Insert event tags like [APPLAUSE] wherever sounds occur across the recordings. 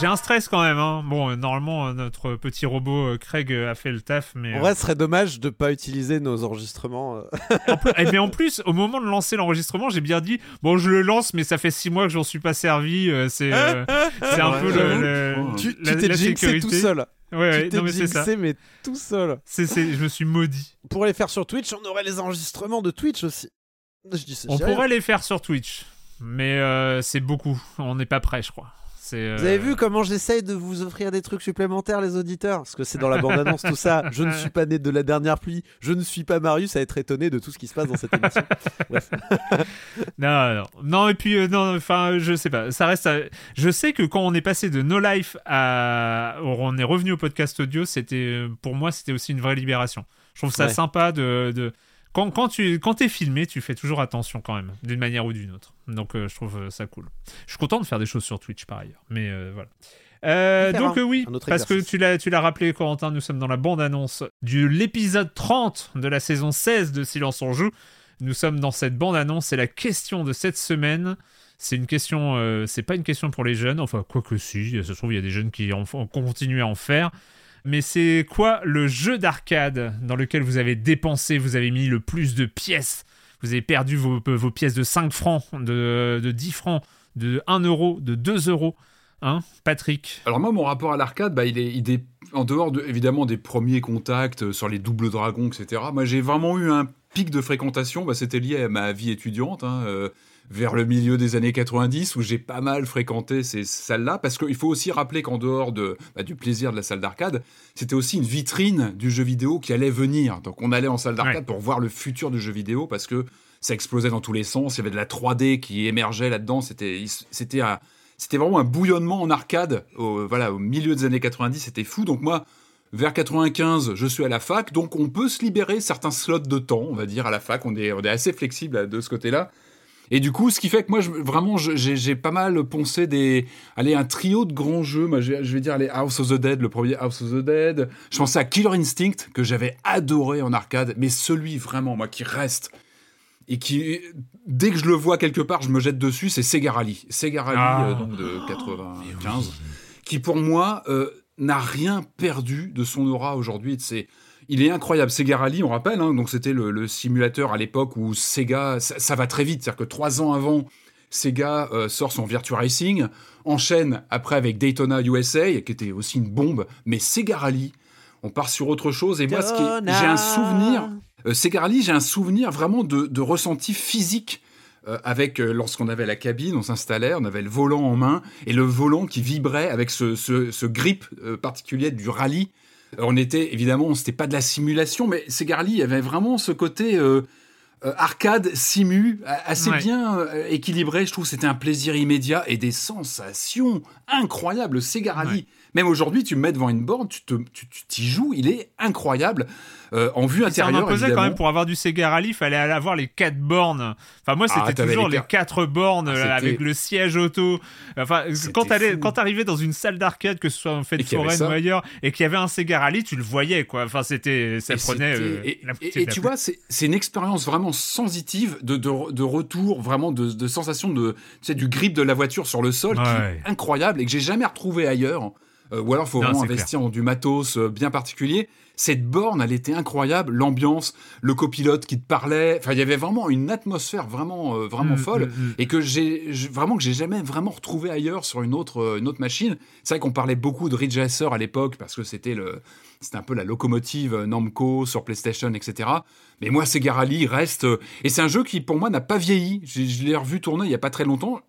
J'ai un stress quand même. Hein. Bon, normalement, notre petit robot euh, Craig euh, a fait le taf, mais... En euh, vrai, ce serait dommage de pas utiliser nos enregistrements. euh. [LAUGHS] Eh, mais en plus, au moment de lancer l'enregistrement, j'ai bien dit bon, je le lance, mais ça fait six mois que j'en suis pas servi. c'est euh, [LAUGHS] c'est un Ouais, peu le, le- tu t'es jinxé tout seul. Ouais, ouais, tu t'es non mais c'est ça. mais tout seul. C'est, c'est- je me suis maudit. Pour les faire sur Twitch, on aurait les enregistrements de Twitch aussi. Je dis, On pourrait les faire sur Twitch, mais euh, c'est beaucoup. On n'est pas prêt, je crois. Euh, Vous avez vu comment j'essaye de vous offrir des trucs supplémentaires, les auditeurs? Parce que c'est dans la bande-annonce, tout ça. Je ne suis pas né de la dernière pluie. Je ne suis pas Marius à être étonné de tout ce qui se passe dans cette émission. [LAUGHS] Bref. Non, non, non, et puis euh, non, enfin, je sais pas. Ça reste. à- Je sais que quand on est passé de No Life à, on est revenu au podcast audio, c'était euh, pour moi, c'était aussi une vraie libération. Je trouve ça Ouais. sympa de, de... quand quand tu quand t'es filmé, tu fais toujours attention quand même, d'une manière ou d'une autre. Donc euh, je trouve euh, ça cool. Je suis content de faire des choses sur Twitch par ailleurs, mais euh, voilà. Euh, donc euh, oui, parce que tu l'as tu l'as rappelé Corentin, nous sommes dans la bande annonce de l'épisode 30 de la saison 16 de Silence on joue. Nous sommes dans cette bande annonce et la question de cette semaine, c'est une question, euh, c'est pas une question pour les jeunes, enfin quoi que si, ça se trouve il y a des jeunes qui en font- continuent à en faire. Mais c'est quoi le jeu d'arcade dans lequel vous avez dépensé, vous avez mis le plus de pièces? Vous avez perdu vos, vos pièces de 5 francs, de, de 10 francs, de 1 euro, de 2 euros. Hein, Patrick? Alors moi, mon rapport à l'arcade, bah, il est, en dehors de, évidemment des premiers contacts euh, sur les doubles dragons, etc. Moi, j'ai vraiment eu un pic de fréquentation. Bah, C'était lié à ma vie étudiante, hein, euh, vers le milieu des années 90, où j'ai pas mal fréquenté ces salles-là, parce qu'il faut aussi rappeler qu'en dehors de, bah, du plaisir de la salle d'arcade, c'était aussi une vitrine du jeu vidéo qui allait venir. Donc on allait en salle d'arcade Ouais. pour voir le futur du jeu vidéo, parce que ça explosait dans tous les sens. Il y avait de la 3D qui émergeait là-dedans. C'était, c'était vraiment un bouillonnement en arcade au, voilà, au milieu des années 90, c'était fou. Donc moi, vers 95, je suis à la fac, donc on peut se libérer certains slots de temps, on va dire, à la fac. On est, on est assez flexible de ce côté-là. Et du coup, ce qui fait que moi, je- vraiment, j'ai pas mal poncé des, allez, un trio de grands jeux. Moi, je, vais- je vais dire les House of the Dead, le premier House of the Dead. Je pensais à Killer Instinct que j'avais adoré en arcade, mais celui vraiment, moi, qui reste et qui, dès que je le vois quelque part, je me jette dessus, c'est Sega Rally. Sega Rally, Ah. euh, donc de 95, qui pour moi euh, n'a rien perdu de son aura aujourd'hui. C'est, il est incroyable. Sega Rally, on rappelle, hein, donc c'était le, le simulateur à l'époque où Sega, ça, ça va très vite, c'est-à-dire que trois ans avant, Sega euh, sort son Virtua Racing, enchaîne après avec Daytona USA, qui était aussi une bombe, mais Sega Rally, on part sur autre chose. Et moi, ce qui est- j'ai un souvenir, euh, Sega Rally, j'ai un souvenir vraiment de, de ressenti physique. euh, avec euh, lorsqu'on avait la cabine, on s'installait, on avait le volant en main et le volant qui vibrait avec ce, ce, ce grip euh, particulier du rallye. On était évidemment, c'était pas de la simulation, mais Sega Rally avait vraiment ce côté euh, euh, arcade simu assez Ouais. bien euh, équilibré. Je trouve que c'était un plaisir immédiat et des sensations incroyables. Sega Rally, Même aujourd'hui, tu me mets devant une borne, tu te, tu, t'y joues, il est incroyable. Euh, en vue intérieure. Ça quand même pour avoir du Sega Rally, il fallait aller avoir les quatre bornes. Enfin, moi, c'était ah, toujours les, quatre bornes ah, avec le siège auto. Enfin, quand t'allais, quand t'arrivais dans une salle d'arcade, que ce soit en fait foraine ou ailleurs, et qu'il y avait un Sega Rally, tu le voyais, quoi. Enfin, c'était, ça prenait. Euh, et, tu vois, c'est une expérience vraiment sensitive de, de, retour, vraiment de, de sensation de, tu sais, du grip de la voiture sur le sol, qui est incroyable et que j'ai jamais retrouvé ailleurs. Ou alors, il faut vraiment investir dans du matos bien particulier. Cette borne, elle était incroyable, l'ambiance, le copilote qui te parlait. Enfin, il y avait vraiment une atmosphère vraiment, euh, vraiment mm, folle mm, mm. et que j'ai vraiment que j'ai jamais vraiment retrouvé ailleurs sur une autre, euh, une autre machine. C'est vrai qu'on parlait beaucoup de Ridge Racer à l'époque parce que c'était le, c'était un peu la locomotive euh, Namco sur PlayStation, etc. Mais moi, Sega Rally reste et c'est un jeu qui pour moi n'a pas vieilli. Je l'ai revu tourner il y a pas très longtemps.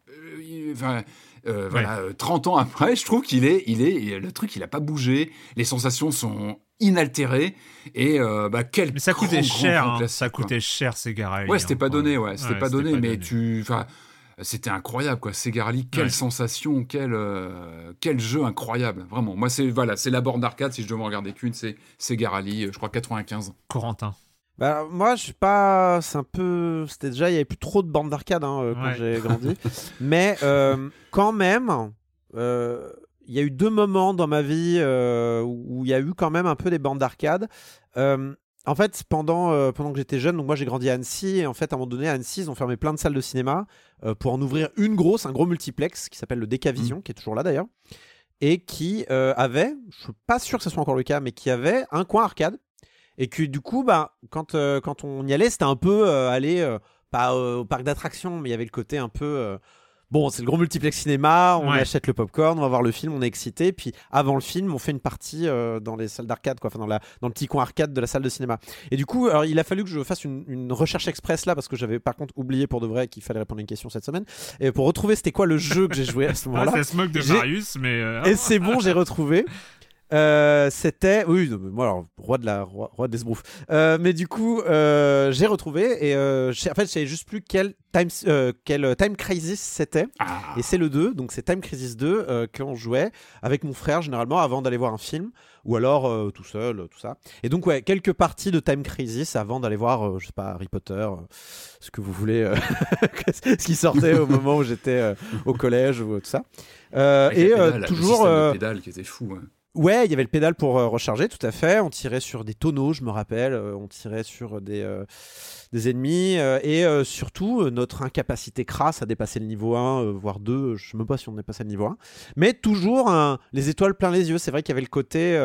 Enfin, voilà, 30 ans après, je trouve qu'il est, il est, le truc, il a pas bougé. Les sensations sont inaltéré et euh, bah quel mais ça coûtait cher hein. ça coûtait cher Sega ouais c'était pas donné ouais c'était pas donné mais tu enfin c'était incroyable quoi. Sega quelle sensation quel euh, quel jeu incroyable vraiment. Moi c'est voilà c'est la borne d'arcade si je dois me regarder qu'une c'est Sega Rally je crois 95 Corentin bah, moi, je suis pas. C'est un peu. C'était déjà, il y avait plus trop de bornes d'arcade hein, euh, quand j'ai grandi. [LAUGHS] Mais quand même, il y a eu deux moments dans ma vie euh, où il y a eu quand même un peu des bandes d'arcade. Euh, en fait, pendant, euh, pendant que j'étais jeune, donc moi j'ai grandi à Annecy, et en fait, à un moment donné, à Annecy, ils ont fermé plein de salles de cinéma pour en ouvrir une grosse, un gros multiplex qui s'appelle le Decavision, mmh. qui est toujours là d'ailleurs, et qui avait, je suis pas sûr que ce soit encore le cas, mais qui avait un coin arcade, et que du coup, bah, quand, quand on y allait, c'était un peu aller, pas au parc d'attractions, mais il y avait le côté un peu bon, c'est le gros multiplex cinéma, on achète le popcorn, on va voir le film, on est excité. Puis avant le film, on fait une partie euh, dans les salles d'arcade, quoi, enfin dans, la, dans le petit coin arcade de la salle de cinéma. Et du coup, alors, il a fallu que je fasse une, recherche express là, parce que j'avais par contre oublié pour de vrai qu'il fallait répondre à une question cette semaine. Et pour retrouver c'était quoi le jeu que j'ai joué à ce moment-là. ça se moque de Marius, mais. Euh, et c'est bon, j'ai retrouvé. [LAUGHS] Euh, c'était oui moi alors roi de la roi, des euh, mais du coup euh, j'ai retrouvé et en fait je savais juste plus quel time quel time crisis c'était. Ah. et c'est le 2 donc c'est time crisis 2 qu'on jouait avec mon frère généralement avant d'aller voir un film. Ou alors tout seul tout ça. Et donc ouais quelques parties de time crisis avant d'aller voir je sais pas Harry Potter ce que vous voulez [LAUGHS] ce qui sortait au moment où j'étais au collège ou tout ça. Et toujours le pédale qui était fou hein. Ouais, il y avait le pédale pour euh, recharger, tout à fait. On tirait sur des tonneaux, je me rappelle. Euh, on tirait sur des, euh, des ennemis. et surtout, notre incapacité crasse à dépasser le niveau 1, voire 2. Je ne sais même pas si on dépassait le niveau 1. Mais toujours les étoiles plein les yeux. C'est vrai qu'il y avait le côté.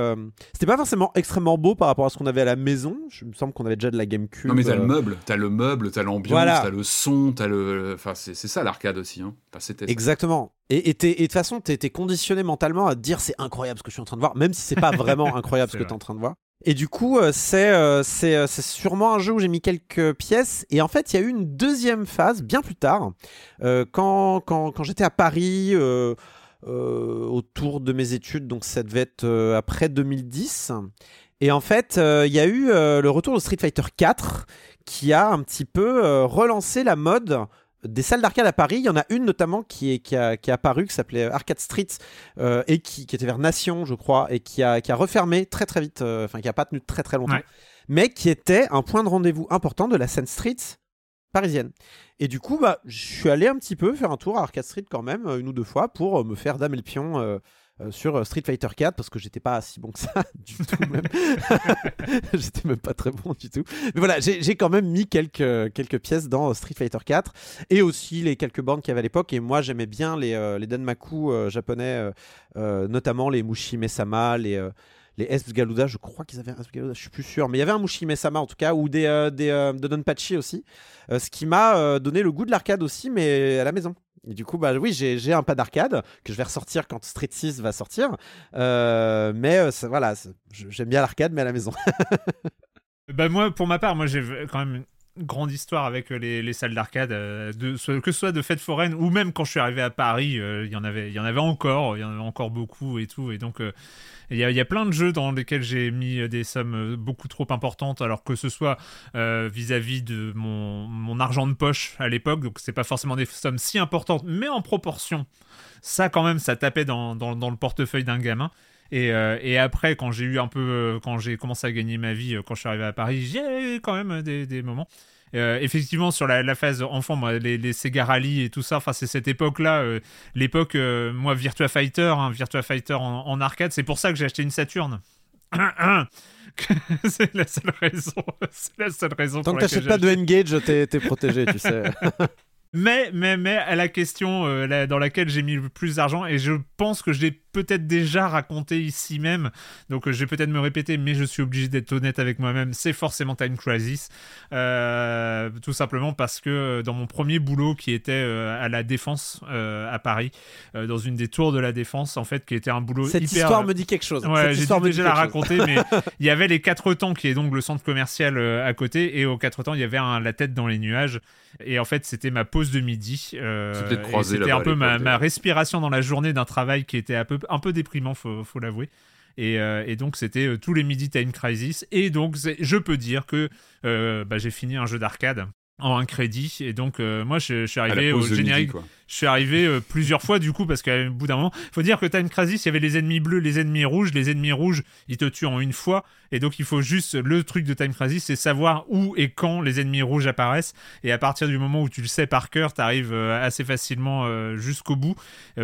C'était pas forcément extrêmement beau par rapport à ce qu'on avait à la maison. Je me semble qu'on avait déjà de la GameCube. Non, mais t'as le meuble, t'as le meuble, t'as l'ambiance, t'as le son, t'as le. Enfin, c'est ça l'arcade aussi. Hein. Exactement. Et de toute façon, tu étais conditionné mentalement à te dire c'est incroyable ce que je suis en train de voir, même si c'est pas vraiment [LAUGHS] incroyable ce que tu es en train de voir. Et du coup, euh, euh, euh, c'est sûrement un jeu où j'ai mis quelques pièces. Et en fait, il y a eu une deuxième phase bien plus tard, quand, quand, quand j'étais à Paris. autour de mes études, donc ça devait être après 2010. Et en fait, il y a eu le retour de Street Fighter 4 qui a un petit peu relancé la mode des salles d'arcade à Paris. Il y en a une notamment qui est, qui, a, qui apparu, qui s'appelait Arcade Street, euh, et qui, était vers Nation, je crois, et qui a, qui a refermé très très vite, euh, enfin qui a pas tenu très très longtemps, mais qui était un point de rendez-vous important de la scène street parisienne. Et du coup, bah, je suis allé un petit peu faire un tour à Arcade Street quand même, une ou deux fois, pour me faire dame le pion euh, sur euh, Street Fighter 4 parce que j'étais pas si bon que ça [LAUGHS] du tout même. [LAUGHS] j'étais même pas très bon du tout. Mais voilà, j'ai quand même mis quelques, quelques pièces dans Street Fighter 4 et aussi les quelques bandes qu'il y avait à l'époque. Et moi, j'aimais bien les, euh, les Danmaku japonais, notamment les Mushi-Mesama, les les S Galuda, je crois qu'ils avaient un S Galuda, je suis plus sûr, mais il y avait un Mushi-Mesama en tout cas, ou des, des Donpachi aussi, ce qui m'a donné le goût de l'arcade aussi, mais à la maison. Et du coup, bah oui, j'ai un pas d'arcade que je vais ressortir quand Street 6 va sortir. Euh, mais euh, voilà, j'aime bien l'arcade, mais à la maison. bah moi, pour ma part, moi j'ai quand même grande histoire avec les, les salles d'arcade, euh, que ce soit de fêtes foraines ou même quand je suis arrivé à Paris, il y en avait, il y en avait encore, il y en avait encore beaucoup et tout. Et donc il y, a, plein de jeux dans lesquels j'ai mis des sommes euh, beaucoup trop importantes, alors que ce soit euh, vis-à-vis de mon, argent de poche à l'époque, donc c'est pas forcément des sommes si importantes, mais en proportion, ça quand même, ça tapait dans, le portefeuille d'un gamin. Et, euh, et après, quand j'ai eu un peu, euh, quand j'ai commencé à gagner ma vie, euh, quand je suis arrivé à Paris, j'ai eu quand même des, des moments. Euh, effectivement, sur la, la phase enfant, moi, les, les Sega Rally et tout ça, enfin, c'est cette époque-là, euh, l'époque, euh, moi, Virtua Fighter, hein, Virtua Fighter en, en arcade, c'est pour ça que j'ai acheté une Saturn. [LAUGHS] c'est la seule raison. [LAUGHS] C'est la seule raison. Tant pour que t'achètes pas de N-Gage, t'es t'es protégé, tu sais. [LAUGHS] Mais, mais, mais à la question dans laquelle j'ai mis le plus d'argent, et je pense que je l'ai peut-être déjà raconté ici même, donc euh, je vais peut-être me répéter, mais je suis obligé d'être honnête avec moi-même, c'est forcément Time Crisis. Euh, tout simplement parce que euh, dans mon premier boulot qui était euh, à la Défense euh, à Paris, euh, dans une des tours de la Défense, en fait, qui était un boulot Cette hyper... histoire me dit quelque chose. Ouais, Cette j'ai déjà dit la quelque chose. raconter, mais [LAUGHS] il y avait les quatre temps qui est donc le centre commercial euh, à côté, et aux quatre temps il y avait un, la tête dans les nuages, et en fait c'était ma pause de midi. euh, C'était un à peu ma, ma respiration dans la journée d'un travail qui était un peu, un peu déprimant, faut, faut l'avouer. Et, euh, et donc c'était euh, tous les midis Time Crisis, et donc je peux dire que euh, bah, j'ai fini un jeu d'arcade en un crédit, et donc moi je, je suis arrivé au midi, générique. Je suis arrivé euh, plusieurs fois du coup parce qu'à bout d'un moment, faut dire que Time Crisis, il y avait les ennemis bleus, les ennemis rouges, les ennemis rouges, ils te tuent en une fois. Et donc il faut juste le truc de Time Crisis, c'est savoir où et quand les ennemis rouges apparaissent. Et à partir du moment où tu le sais par cœur, t'arrives euh, assez facilement euh, jusqu'au bout.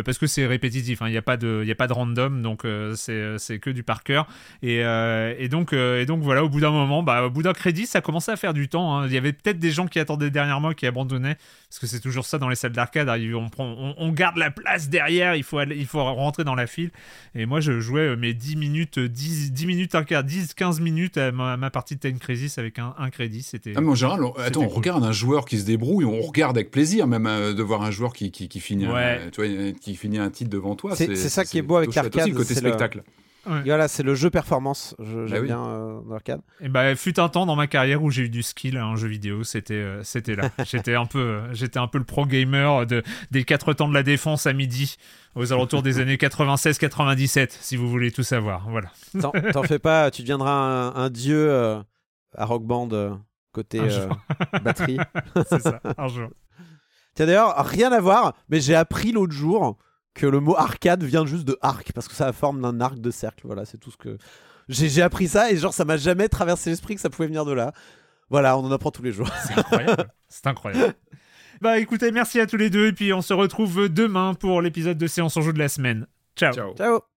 Parce que c'est répétitif, hein. il n'y a pas de il a pas de random. Donc c'est que du par cœur. Et, et donc et donc voilà, au bout d'un moment, bah au bout d'un crédit, ça commençait à faire du temps, hein. il y avait peut-être des gens qui attendaient derrière moi qui abandonnaient. Parce que c'est toujours ça dans les salles d'arcade. hein, On, prend, on, on garde la place derrière, il faut, aller, il faut rentrer dans la file. Et moi, je jouais euh, mes 10 minutes, 10, 10 minutes, un quart, 10, 15 minutes à ma, à ma partie de Time Crisis avec un, un crédit. C'était. Ah, mais en général, on, attends, on cool. regarde un joueur qui se débrouille, on regarde avec plaisir même euh, de voir un joueur qui, qui, qui finit, Ouais. un, tu vois, qui finit un titre devant toi. C'est- ça qui est beau avec l'arcade, aussi, le côté le- spectacle. Ouais. Et voilà, c'est le jeu performance. Je- J'aime Bah oui. bien euh, dans l'arcade. Et bah, fut un temps dans ma carrière où j'ai eu du skill en jeu vidéo. C'était, euh, c'était là. [LAUGHS] j'étais un peu, euh, j'étais un peu le pro gamer de, des quatre temps de la défense à midi, aux alentours des années 96-97, si vous voulez tout savoir. Voilà. T'en fais pas, tu deviendras un, un dieu euh, à Rock Band euh, côté euh, batterie. [LAUGHS] C'est ça. Un jour. Tiens d'ailleurs, rien à voir, mais j'ai appris l'autre jour que le mot arcade vient juste de arc parce que ça a la forme d'un arc de cercle. Voilà, c'est tout ce que j'ai appris ça et genre ça m'a jamais traversé l'esprit que ça pouvait venir de là. Voilà, on en apprend tous les jours. C'est incroyable. C'est incroyable. [LAUGHS] Bah écoutez, merci à tous les deux et puis on se retrouve demain pour l'épisode de séance en jeu de la semaine. Ciao. Ciao. Ciao.